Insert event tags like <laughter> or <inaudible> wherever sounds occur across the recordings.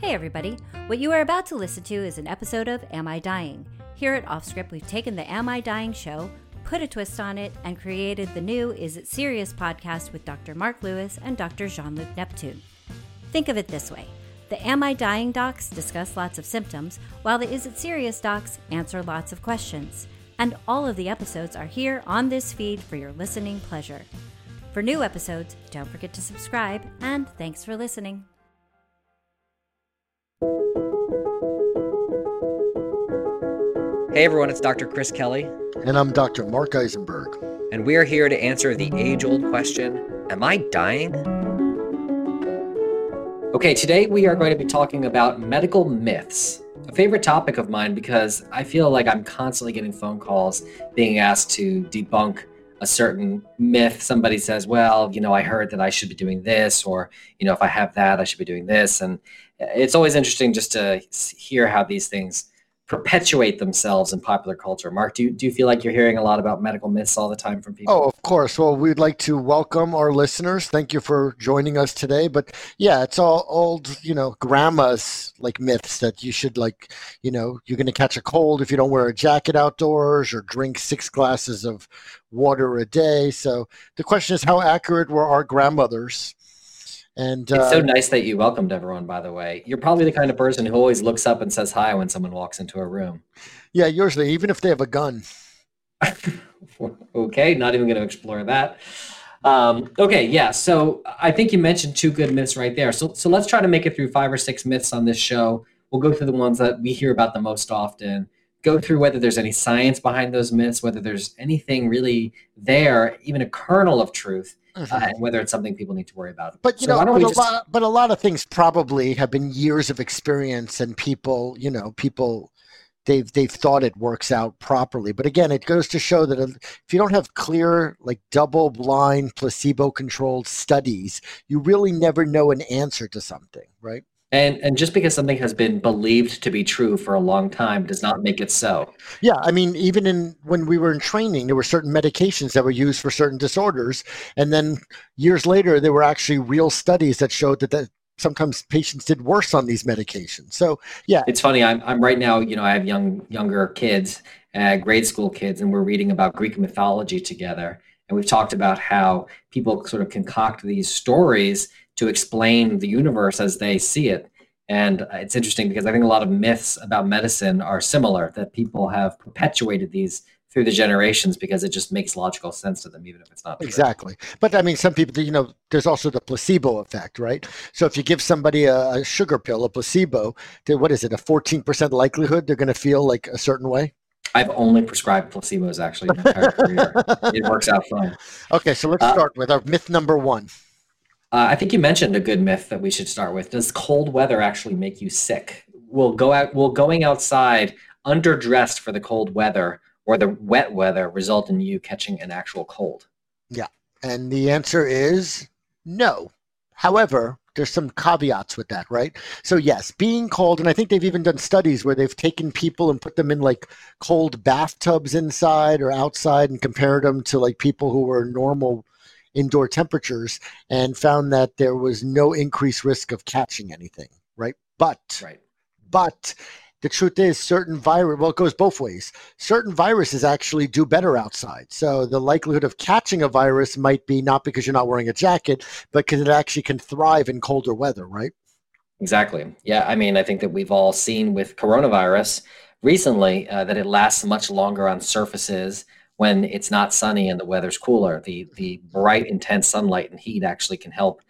Hey, everybody. What you are about to listen to is an episode of Am I Dying? Here at Offscript, we've taken the Am I Dying show, put a twist on it, and created the new Is It Serious podcast with Dr. Mark Lewis and Dr. Jean Luc Neptune. Think of it this way the Am I Dying docs discuss lots of symptoms, while the Is It Serious docs answer lots of questions. And all of the episodes are here on this feed for your listening pleasure. For new episodes, don't forget to subscribe, and thanks for listening. Hey everyone, it's Dr. Chris Kelly. And I'm Dr. Mark Eisenberg. And we are here to answer the age old question Am I dying? Okay, today we are going to be talking about medical myths. A favorite topic of mine because I feel like I'm constantly getting phone calls being asked to debunk a certain myth. Somebody says, Well, you know, I heard that I should be doing this, or, you know, if I have that, I should be doing this. And it's always interesting just to hear how these things perpetuate themselves in popular culture. Mark, do you, do you feel like you're hearing a lot about medical myths all the time from people? Oh, of course. Well, we'd like to welcome our listeners. Thank you for joining us today. But yeah, it's all old, you know, grandma's like myths that you should like, you know, you're going to catch a cold if you don't wear a jacket outdoors or drink six glasses of water a day. So the question is, how accurate were our grandmothers? And it's uh, so nice that you welcomed everyone. By the way, you're probably the kind of person who always looks up and says hi when someone walks into a room. Yeah, usually, even if they have a gun. <laughs> okay, not even going to explore that. Um, okay, yeah. So I think you mentioned two good myths right there. So so let's try to make it through five or six myths on this show. We'll go through the ones that we hear about the most often. Go through whether there's any science behind those myths, whether there's anything really there, even a kernel of truth mm-hmm. uh, and whether it's something people need to worry about. But you so know, but, just... a lot, but a lot of things probably have been years of experience, and people, you know, people they've they've thought it works out properly. But again, it goes to show that if you don't have clear, like double blind, placebo controlled studies, you really never know an answer to something, right? And and just because something has been believed to be true for a long time does not make it so. Yeah, I mean, even in when we were in training, there were certain medications that were used for certain disorders, and then years later, there were actually real studies that showed that that sometimes patients did worse on these medications. So yeah, it's funny. I'm I'm right now. You know, I have young younger kids, uh, grade school kids, and we're reading about Greek mythology together, and we've talked about how people sort of concoct these stories to explain the universe as they see it. And it's interesting because I think a lot of myths about medicine are similar, that people have perpetuated these through the generations because it just makes logical sense to them, even if it's not true. exactly. But I mean, some people, you know, there's also the placebo effect, right? So if you give somebody a, a sugar pill, a placebo, what is it, a 14% likelihood they're going to feel like a certain way? I've only prescribed placebos actually my entire career. <laughs> it works out fine. Okay, so let's uh, start with our myth number one. Uh, I think you mentioned a good myth that we should start with. Does cold weather actually make you sick? Will go out will going outside underdressed for the cold weather or the wet weather result in you catching an actual cold? Yeah. And the answer is no. However, there's some caveats with that, right? So yes, being cold, and I think they've even done studies where they've taken people and put them in like cold bathtubs inside or outside and compared them to like people who were normal indoor temperatures and found that there was no increased risk of catching anything, right? But, right. but the truth is certain virus well it goes both ways. Certain viruses actually do better outside. So the likelihood of catching a virus might be not because you're not wearing a jacket but because it actually can thrive in colder weather right? Exactly. Yeah i mean i think that we've all seen with coronavirus recently uh, that it lasts much longer on surfaces when it's not sunny and the weather's cooler. The the bright, intense sunlight and heat actually can help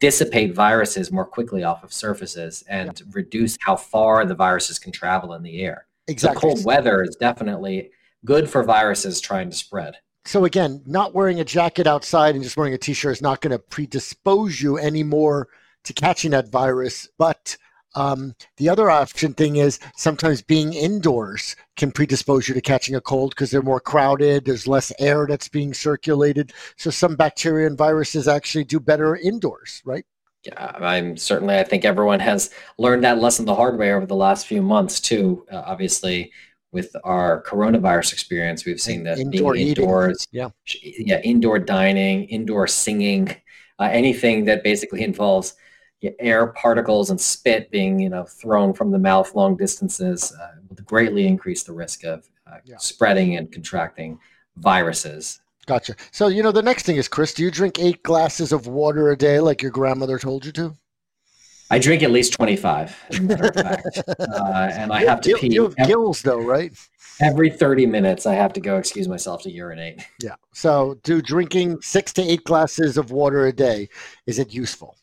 dissipate viruses more quickly off of surfaces and yeah. reduce how far the viruses can travel in the air. Exactly. So cold weather is definitely good for viruses trying to spread. So again, not wearing a jacket outside and just wearing a t-shirt is not going to predispose you anymore to catching that virus, but um, the other option thing is sometimes being indoors can predispose you to catching a cold because they're more crowded. There's less air that's being circulated. So some bacteria and viruses actually do better indoors, right? Yeah, I'm certainly. I think everyone has learned that lesson the hard way over the last few months too. Uh, obviously, with our coronavirus experience, we've seen that indoor being indoors, yeah, yeah, indoor dining, indoor singing, uh, anything that basically involves air particles and spit being you know thrown from the mouth long distances uh, will greatly increase the risk of uh, yeah. spreading and contracting viruses. Gotcha. So you know the next thing is Chris. Do you drink eight glasses of water a day like your grandmother told you to? I drink at least twenty five, <laughs> uh, and I have to pee. You have every, gills though, right? Every thirty minutes, I have to go excuse myself to urinate. Yeah. So, do drinking six to eight glasses of water a day is it useful?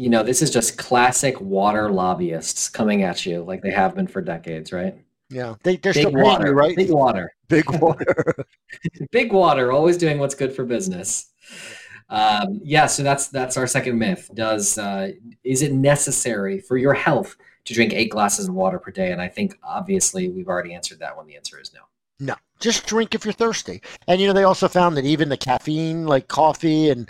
You know, this is just classic water lobbyists coming at you like they have been for decades, right? Yeah, they, they're Big still water, you, right? Big water. <laughs> Big water. <laughs> Big water, always doing what's good for business. Um, yeah, so that's that's our second myth. Does uh, is it necessary for your health to drink eight glasses of water per day? And I think obviously we've already answered that one. The answer is no. No, just drink if you're thirsty. And you know they also found that even the caffeine, like coffee and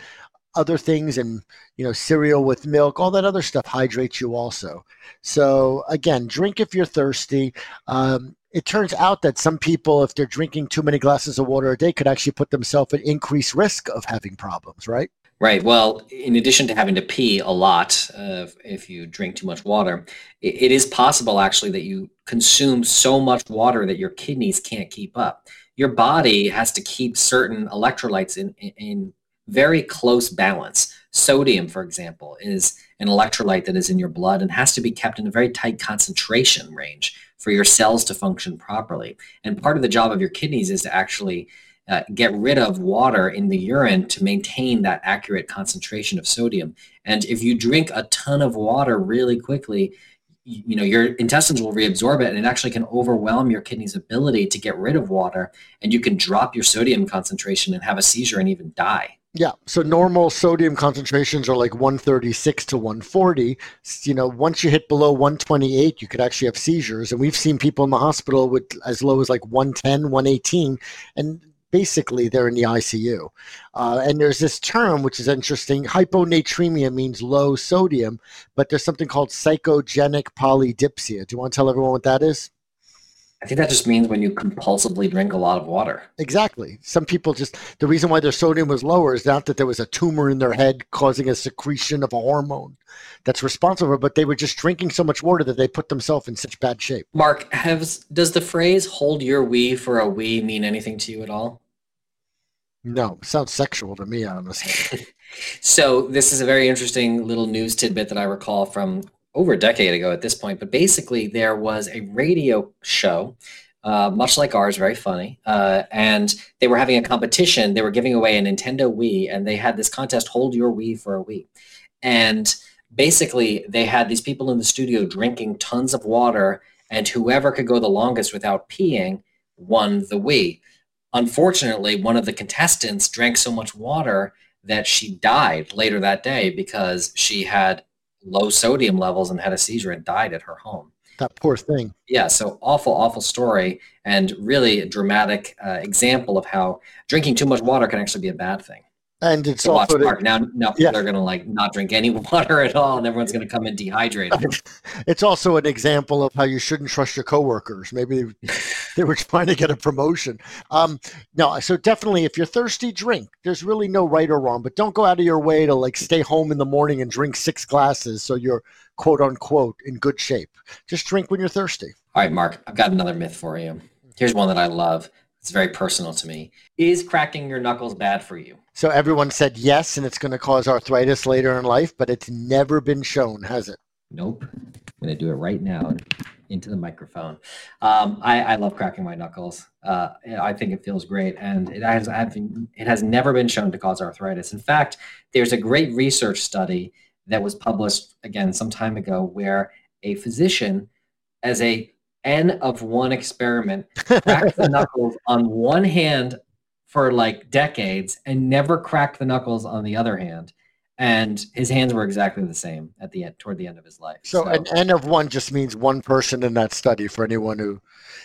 other things and you know cereal with milk all that other stuff hydrates you also so again drink if you're thirsty um, it turns out that some people if they're drinking too many glasses of water a day could actually put themselves at increased risk of having problems right Right. Well, in addition to having to pee a lot, uh, if you drink too much water, it, it is possible actually that you consume so much water that your kidneys can't keep up. Your body has to keep certain electrolytes in, in very close balance. Sodium, for example, is an electrolyte that is in your blood and has to be kept in a very tight concentration range for your cells to function properly. And part of the job of your kidneys is to actually uh, get rid of water in the urine to maintain that accurate concentration of sodium. And if you drink a ton of water really quickly, you know your intestines will reabsorb it and it actually can overwhelm your kidney's ability to get rid of water and you can drop your sodium concentration and have a seizure and even die yeah. So normal sodium concentrations are like 136 to 140. You know, once you hit below 128, you could actually have seizures. And we've seen people in the hospital with as low as like 110, 118. And basically they're in the ICU. Uh, and there's this term which is interesting. Hyponatremia means low sodium, but there's something called psychogenic polydipsia. Do you want to tell everyone what that is? I think that just means when you compulsively drink a lot of water. Exactly. Some people just, the reason why their sodium was lower is not that there was a tumor in their head causing a secretion of a hormone that's responsible, but they were just drinking so much water that they put themselves in such bad shape. Mark, has, does the phrase hold your wee for a Wii mean anything to you at all? No, sounds sexual to me, honestly. <laughs> so, this is a very interesting little news tidbit that I recall from over a decade ago at this point, but basically there was a radio show, uh, much like ours, very funny, uh, and they were having a competition. They were giving away a Nintendo Wii, and they had this contest: hold your wee for a Wii, and basically they had these people in the studio drinking tons of water, and whoever could go the longest without peeing won the Wii. Unfortunately, one of the contestants drank so much water that she died later that day because she had low sodium levels and had a seizure and died at her home. That poor thing. Yeah, so awful, awful story, and really a dramatic uh, example of how drinking too much water can actually be a bad thing. And it's so also watch now. Now yeah. they're gonna like not drink any <laughs> water at all, and everyone's gonna come in dehydrated. <laughs> it's also an example of how you shouldn't trust your coworkers. Maybe <laughs> they were trying to get a promotion. Um, no, so definitely, if you're thirsty, drink. There's really no right or wrong, but don't go out of your way to like stay home in the morning and drink six glasses so you're quote unquote in good shape. Just drink when you're thirsty. All right, Mark, I've got another myth for you. Here's one that I love. It's very personal to me. Is cracking your knuckles bad for you? So everyone said yes, and it's going to cause arthritis later in life, but it's never been shown, has it? Nope. I'm going to do it right now into the microphone. Um, I, I, love cracking my knuckles. Uh, I think it feels great, and it has it has never been shown to cause arthritis. In fact, there's a great research study that was published again some time ago where a physician, as a N of one experiment, <laughs> cracked the knuckles on one hand for like decades and never cracked the knuckles on the other hand. And his hands were exactly the same at the end, toward the end of his life. So, so an N of one just means one person in that study for anyone who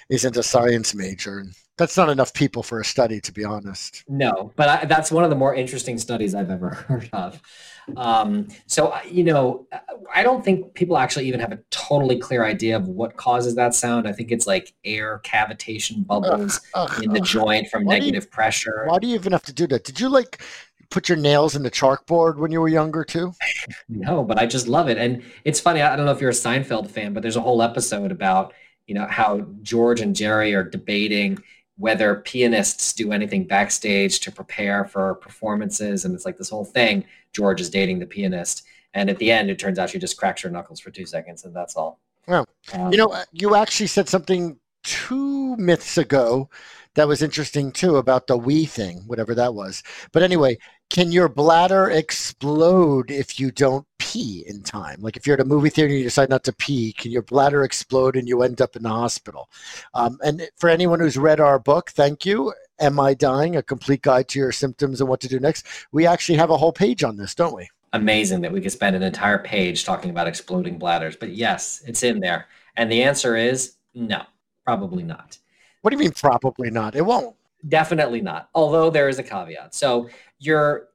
isn't a science major. That's not enough people for a study, to be honest. No, but I, that's one of the more interesting studies I've ever <laughs> heard of. Um, so, you know, I don't think people actually even have a totally clear idea of what causes that sound. I think it's like air cavitation bubbles in the joint from negative you, pressure. Why do you even have to do that? Did you like put your nails in the chalkboard when you were younger too? <laughs> No, but I just love it. And it's funny. I don't know if you're a Seinfeld fan, but there's a whole episode about, you know, how George and Jerry are debating whether pianists do anything backstage to prepare for performances. And it's like this whole thing. George is dating the pianist. And at the end, it turns out she just cracks her knuckles for two seconds, and that's all. Well, um, you know, uh, you actually said something two myths ago that was interesting too about the wee thing, whatever that was. But anyway, can your bladder explode if you don't pee in time? Like if you're at a movie theater and you decide not to pee, can your bladder explode and you end up in the hospital? Um, and for anyone who's read our book, thank you. Am I dying? A complete guide to your symptoms and what to do next. We actually have a whole page on this, don't we? Amazing that we could spend an entire page talking about exploding bladders. But yes, it's in there. And the answer is no, probably not. What do you mean, probably not? It won't. Definitely not. Although there is a caveat. So your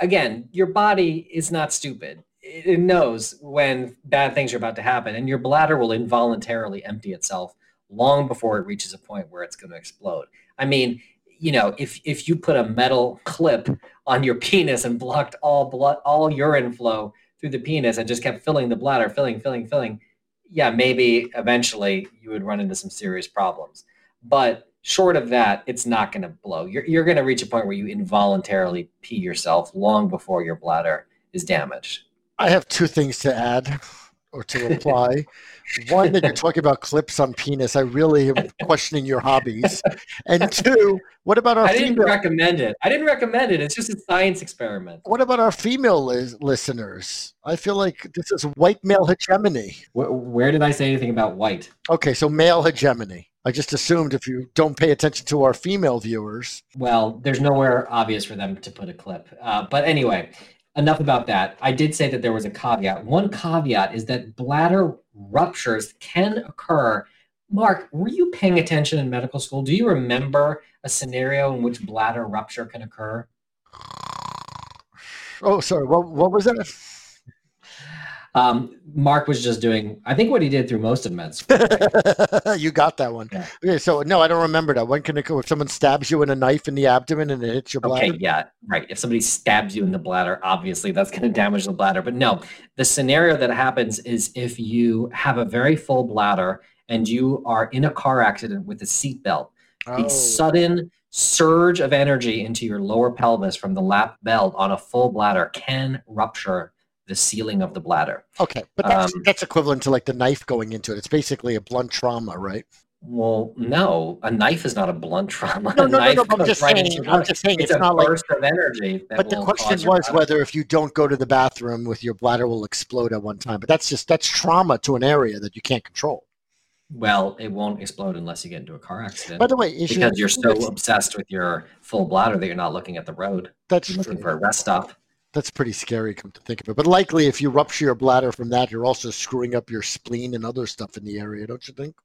again, your body is not stupid. It knows when bad things are about to happen, and your bladder will involuntarily empty itself long before it reaches a point where it's going to explode. I mean, you know, if if you put a metal clip on your <laughs> penis and blocked all blood, all urine flow through the penis, and just kept filling the bladder, filling, filling, filling, yeah, maybe eventually you would run into some serious problems. But short of that, it's not going to blow. You're, you're going to reach a point where you involuntarily pee yourself long before your bladder is damaged. I have two things to add or to reply. <laughs> One, that you're talking about clips on penis. I really am questioning your hobbies. And two, what about our I didn't female? recommend it. I didn't recommend it. It's just a science experiment. What about our female lis- listeners? I feel like this is white male hegemony. Where, where did I say anything about white? Okay, so male hegemony. I just assumed if you don't pay attention to our female viewers. Well, there's nowhere obvious for them to put a clip. Uh, but anyway, enough about that. I did say that there was a caveat. One caveat is that bladder ruptures can occur. Mark, were you paying attention in medical school? Do you remember a scenario in which bladder rupture can occur? Oh, sorry. What, what was that? Um, Mark was just doing, I think, what he did through most of med school. <laughs> you got that one. Yeah. Okay, so no, I don't remember that. When can it go? If someone stabs you with a knife in the abdomen and it hits your bladder? Okay, yeah, right. If somebody stabs you in the bladder, obviously that's going to damage the bladder. But no, the scenario that happens is if you have a very full bladder and you are in a car accident with a seatbelt, Oh. the sudden surge of energy into your lower pelvis from the lap belt on a full bladder can rupture the ceiling of the bladder. Okay, but that's, Um, that's equivalent to like the knife going into it. It's basically a blunt trauma, right? Well, no, a knife is not a blunt trauma. No, no, no, no. I'm just saying. I'm just saying it's, it's, a not like. burst of energy. But the question was whether if you don't go to the bathroom with your bladder will explode at one time. But that's just that's trauma to an area that you can't control. Well, it won't explode unless you get into a car accident. By the way, your, because you're so <laughs> obsessed with your full bladder that you're not looking at the road. that's You're looking true. for a rest stop. That's pretty scary, come to think of it. But likely, if you rupture your bladder from that, you're also screwing up your spleen and other stuff in the area, don't you think?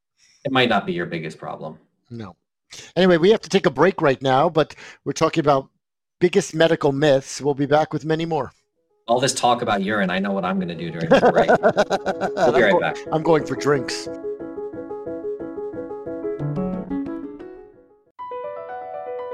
It might not be your biggest problem. No. Anyway, we have to take a break right now, but we're talking about biggest medical myths. We'll be back with many more. All this talk about urine, I know what I'm going to do during the break. <laughs> We'll be right back. I'm going for drinks.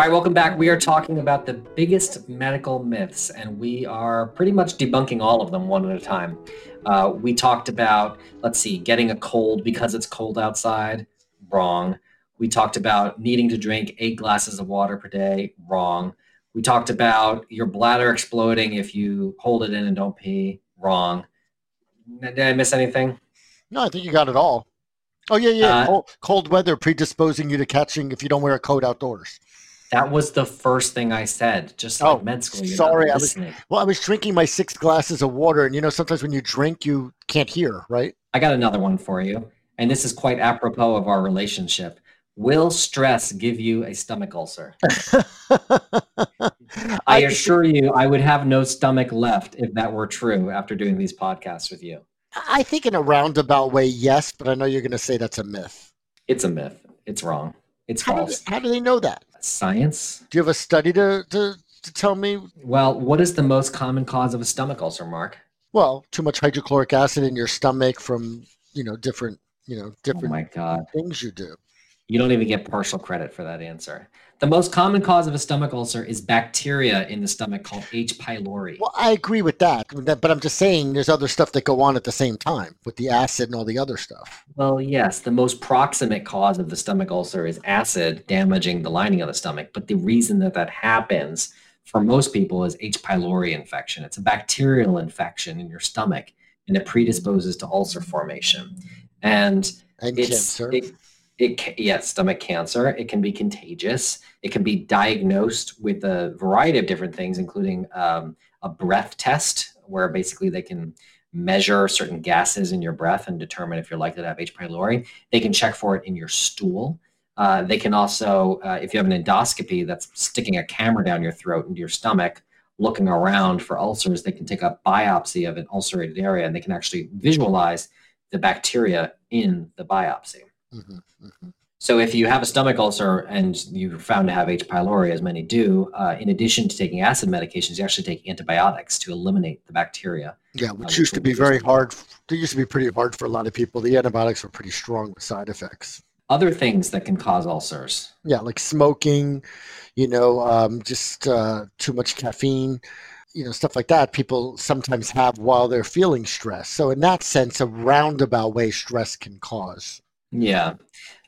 All right, welcome back. We are talking about the biggest medical myths, and we are pretty much debunking all of them one at a time. Uh, we talked about, let's see, getting a cold because it's cold outside. Wrong. We talked about needing to drink eight glasses of water per day. Wrong. We talked about your bladder exploding if you hold it in and don't pee. Wrong. Did I miss anything? No, I think you got it all. Oh, yeah, yeah. Uh, cold, cold weather predisposing you to catching if you don't wear a coat outdoors. That was the first thing I said, just like Oh, med school. Sorry, I was- Well, I was drinking my six glasses of water, and you know, sometimes when you drink, you can't hear, right? I got another one for you, and this is quite apropos of our relationship. Will stress give you a stomach ulcer? <laughs> I assure you, I would have no stomach left if that were true after doing these podcasts with you. I think in a roundabout way, yes, but I know you're going to say that's a myth. It's a myth. It's wrong. It's How do, how do they know that? Science. Do you have a study to, to, to tell me? Well, what is the most common cause of a stomach ulcer, Mark? Well, too much hydrochloric acid in your stomach from, you know, different, you know, Oh different my God. things you do. You don't even get partial credit for that answer. The most common cause of a stomach ulcer is bacteria in the stomach called H. pylori. Well, I agree with that, but I'm just saying there's other stuff that go on at the same time with the acid and all the other stuff. Well, yes, the most proximate cause of the stomach ulcer is acid damaging the lining of the stomach. But the reason that that happens for most people is H. pylori infection. It's a bacterial infection in your stomach and it predisposes to ulcer formation. And And it's cancer. It, it yes, stomach cancer. It can be contagious. It can be diagnosed with a variety of different things, including um, a breath test, where basically they can measure certain gases in your breath and determine if you're likely to have H. pylori. They can check for it in your stool. Uh, they can also, uh, if you have an endoscopy that's sticking a camera down your throat into your stomach, looking around for ulcers, they can take a biopsy of an ulcerated area and they can actually visualize the bacteria in the biopsy. Mhm, mhm. So if you have a stomach ulcer and you're found to have H. pylori, as many do, uh, in addition to taking acid medications, you actually take antibiotics to eliminate the bacteria. Yeah, Uh, which which used to be very hard. They used to be pretty hard for a lot of people. The antibiotics were pretty strong with side effects. Other things that can cause ulcers. Yeah, like smoking, you know, um, just uh, too much caffeine, you know, stuff like that. People sometimes have while they're feeling stress. So in that sense, a roundabout way, stress can cause. Yeah.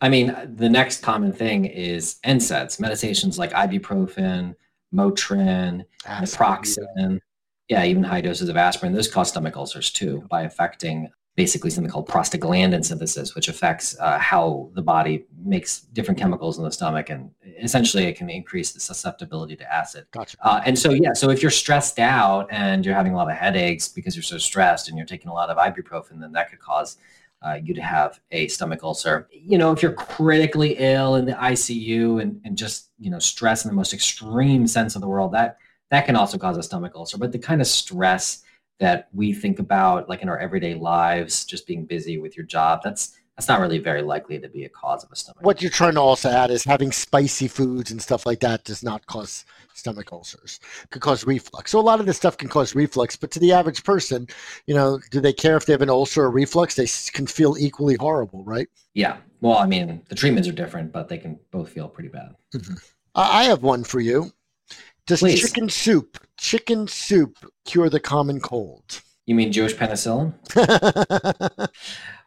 I mean, the next common thing is NSAIDs, medications like ibuprofen, Motrin, acid. naproxen. Yeah, even high doses of aspirin. Those cause stomach ulcers too by affecting basically something called prostaglandin synthesis, which affects uh, how the body makes different chemicals in the stomach. And essentially, it can increase the susceptibility to acid. Gotcha. Uh, and so, yeah, so if you're stressed out and you're having a lot of headaches because you're so stressed and you're taking a lot of ibuprofen, then that could cause uh, you'd have a stomach ulcer. You know, if you're critically ill in the ICU and, and just, you know, stress in the most extreme sense of the world, that that can also cause a stomach ulcer. But the kind of stress that we think about, like in our everyday lives, just being busy with your job, that's that's not really very likely to be a cause of a stomach. What you're trying to also add is having spicy foods and stuff like that does not cause stomach ulcers. It could cause reflux. So a lot of this stuff can cause reflux, but to the average person, you know, do they care if they have an ulcer or reflux? They can feel equally horrible, right? Yeah. Well, I mean, the treatments are different, but they can both feel pretty bad. Mm-hmm. I I have one for you. Does Please. chicken soup, chicken soup cure the common cold? You mean Jewish penicillin? <laughs>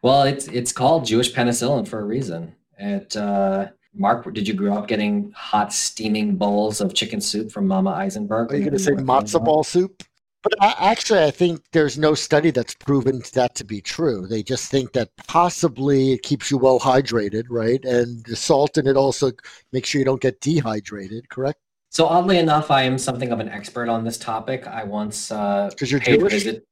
Well, it's it's called Jewish penicillin for a reason. It uh, Mark, did you grow up getting hot steaming bowls of chicken soup from Mama Eisenberg? Are you going to say Whenever you were growing matzo ball soup? But I, actually, I think there's no study that's proven that to be true. They just think that possibly it keeps you well hydrated, right? And the salt in it also makes sure you don't get dehydrated, correct? So oddly enough, I am something of an expert on this topic. I once uh, Because you're paid a Jewish. visit.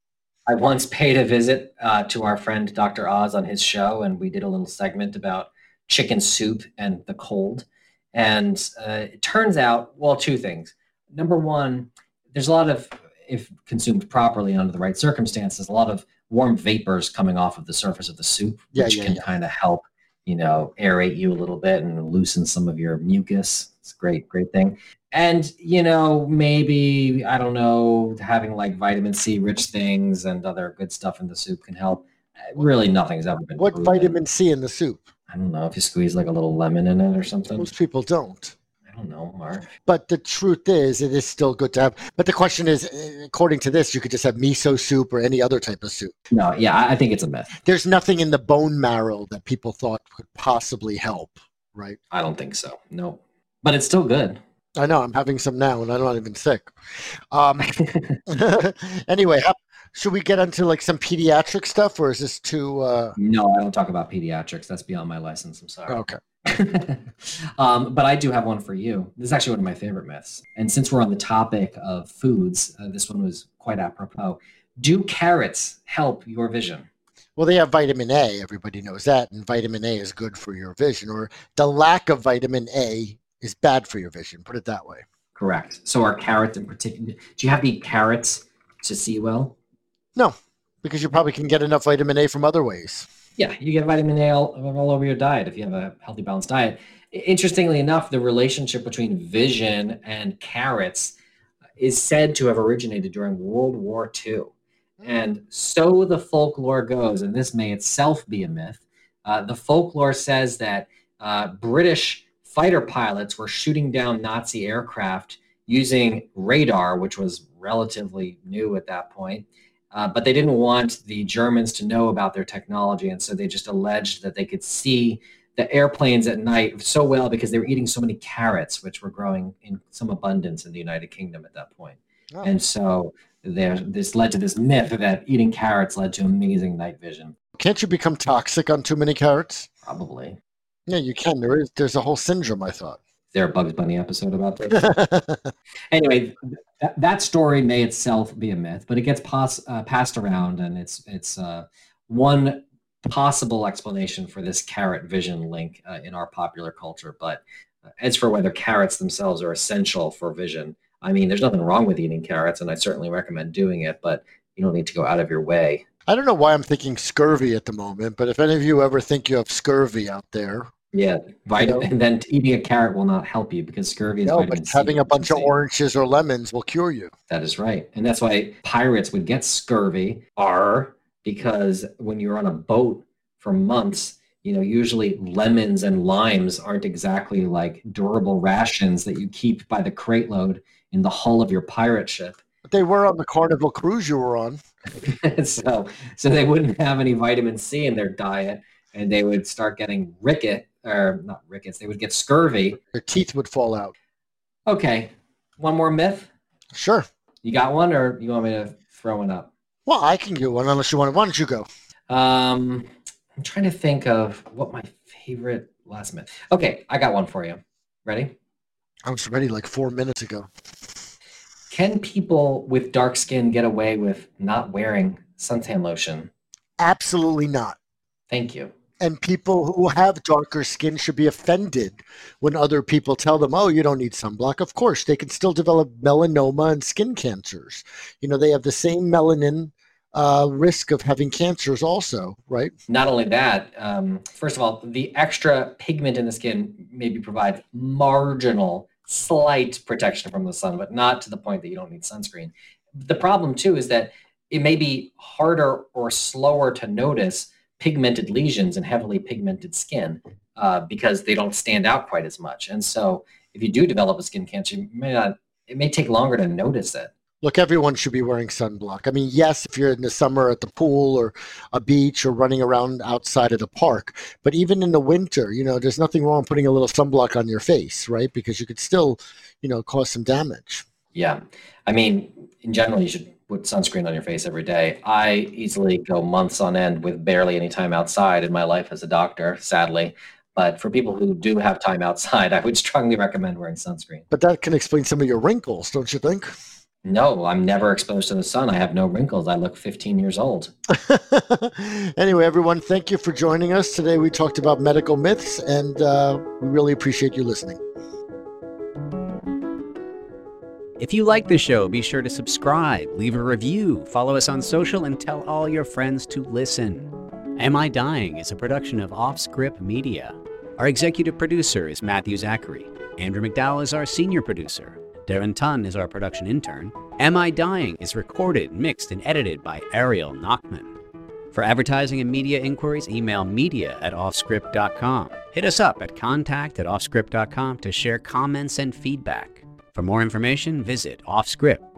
I once paid a visit uh, to our friend Dr. Oz on his show, and we did a little segment about chicken soup and the cold. And uh, it turns out, well, two things. Number one, there's a lot of, if consumed properly under the right circumstances, a lot of warm vapors coming off of the surface of the soup, Yeah, which yeah, can yeah. kind of help, you know, aerate you a little bit and loosen some of your mucus. It's a great, great thing. And, you know, maybe, I don't know, having like vitamin C rich things and other good stuff in the soup can help. Really, nothing's ever been What proven. vitamin C in the soup? I don't know if you squeeze like a little lemon in it or something. Most people don't. I don't know, Mark. But the truth is, it is still good to have. But the question is, eh, according to this, you could just have miso soup or any other type of soup. No, yeah, I I think it's a myth. There's nothing in the bone marrow that people thought could possibly help, right? I don't think so. No, but it's still good. I know I'm having some now, and I'm not even sick. Um, <laughs> anyway, how, should we get into like some pediatric stuff, or is this too? Uh, No, I don't talk about pediatrics. That's beyond my license. I'm sorry. okay. <laughs> um, but I do have one for you. This is actually one of my favorite myths. And since we're on the topic of foods, uh, this one was quite apropos. Do carrots help your vision? Well, they have vitamin A. Everybody knows that, and vitamin A is good for your vision. Or the lack of vitamin A is bad for your vision. Put it that way. Correct. So are carrots in particular? Do you have to eat carrots to see well? No, because you probably can get enough vitamin A from other ways. Yeah, you get vitamin A all, all over your diet if you have a healthy, balanced diet. Interestingly enough, the relationship between vision and carrots is said to have originated during World War II. And so the folklore goes, and this may itself be a myth. Uh, the folklore says that uh, British fighter pilots were shooting down Nazi aircraft using radar, which was relatively new at that point. Uh, but they didn't want the Germans to know about their technology. And so they just alleged that they could see the airplanes at night so well because they were eating so many carrots, which were growing in some abundance in the United Kingdom at that point. Oh. And so there, this led to this myth that eating carrots led to amazing night vision. Can't you become toxic on too many carrots? Probably. Yeah, you can. There is. There's a whole syndrome. I thought. Is there a Bugs Bunny episode about this? <laughs> anyway, that, that story may itself be a myth, but it gets pos- uh, passed around, and it's it's uh, one possible explanation for this carrot vision link uh, in our popular culture. But uh, as for whether carrots themselves are essential for vision, I mean, there's nothing wrong with eating carrots, and I certainly recommend doing it, but you don't need to go out of your way. I don't know why I'm thinking scurvy at the moment, but if any of you ever think you have scurvy out there, yeah, vitamin, you know, and then eating a carrot will not help you because scurvy is no, but having a bunch of oranges or lemons will cure you. That is right, and that's why pirates would get scurvy. Are because when you're on a boat for months, you know, usually lemons and limes aren't exactly like durable rations that you keep by the crate load in the hull of your pirate ship. But they were on the Carnival cruise you were on. <laughs> so, so they wouldn't have any vitamin C in their diet, and they would start getting ricket or not rickets. They would get scurvy. Their teeth would fall out. Okay, one more myth. Sure. You got one, or you want me to throw one up? Well, I can get one unless you want. Why don't you go? Um, I'm trying to think of what my favorite last myth. Okay, I got one for you. Ready? I was ready like four minutes ago. Can people with dark skin get away with not wearing suntan lotion? Absolutely not. Thank you and people who have darker skin should be offended when other people tell them, "Oh, you don't need sunblock." Of course, they can still develop melanoma and skin cancers. You know, they have the same melanin uh, risk of having cancers, also, right? Not only that, um, first of all, the extra pigment in the skin maybe provides marginal, slight protection from the sun, but not to the point that you don't need sunscreen. The problem too is that it may be harder or slower to notice pigmented lesions and heavily pigmented skin uh, because they don't stand out quite as much. And so if you do develop a skin cancer, may not, it may take longer to notice it. Look, everyone should be wearing sunblock. I mean, yes, if you're in the summer at the pool or a beach or running around outside of the park, but even in the winter, you know, there's nothing wrong putting a little sunblock on your face, right? Because you could still, you know, cause some damage. Yeah. I mean, in general, you should put sunscreen on your face every day. I easily go months on end with barely any time outside in my life as a doctor, sadly. But for people who do have time outside, <laughs> I would strongly recommend wearing sunscreen. But that can explain some of your wrinkles, don't you think? No, I'm never exposed to the sun. I have no wrinkles. I look 15 years old. <laughs> anyway, everyone, thank you for joining us. Today we talked about medical myths, and uh, we really appreciate you listening. If you like the show, be sure to subscribe, leave a review, follow us on social, and tell all your friends to listen. Am I Dying is a production of Offscript Media. Our executive producer is Matthew Zachary. Andrew McDowell is our senior producer. Darren Tunn is our production intern. Am I Dying is recorded, mixed, and edited by Ariel Nachman. For advertising and media inquiries, email media at offscript.com. Hit us up at contact at offscript.com to share comments and feedback. For more information, visit offscript.com.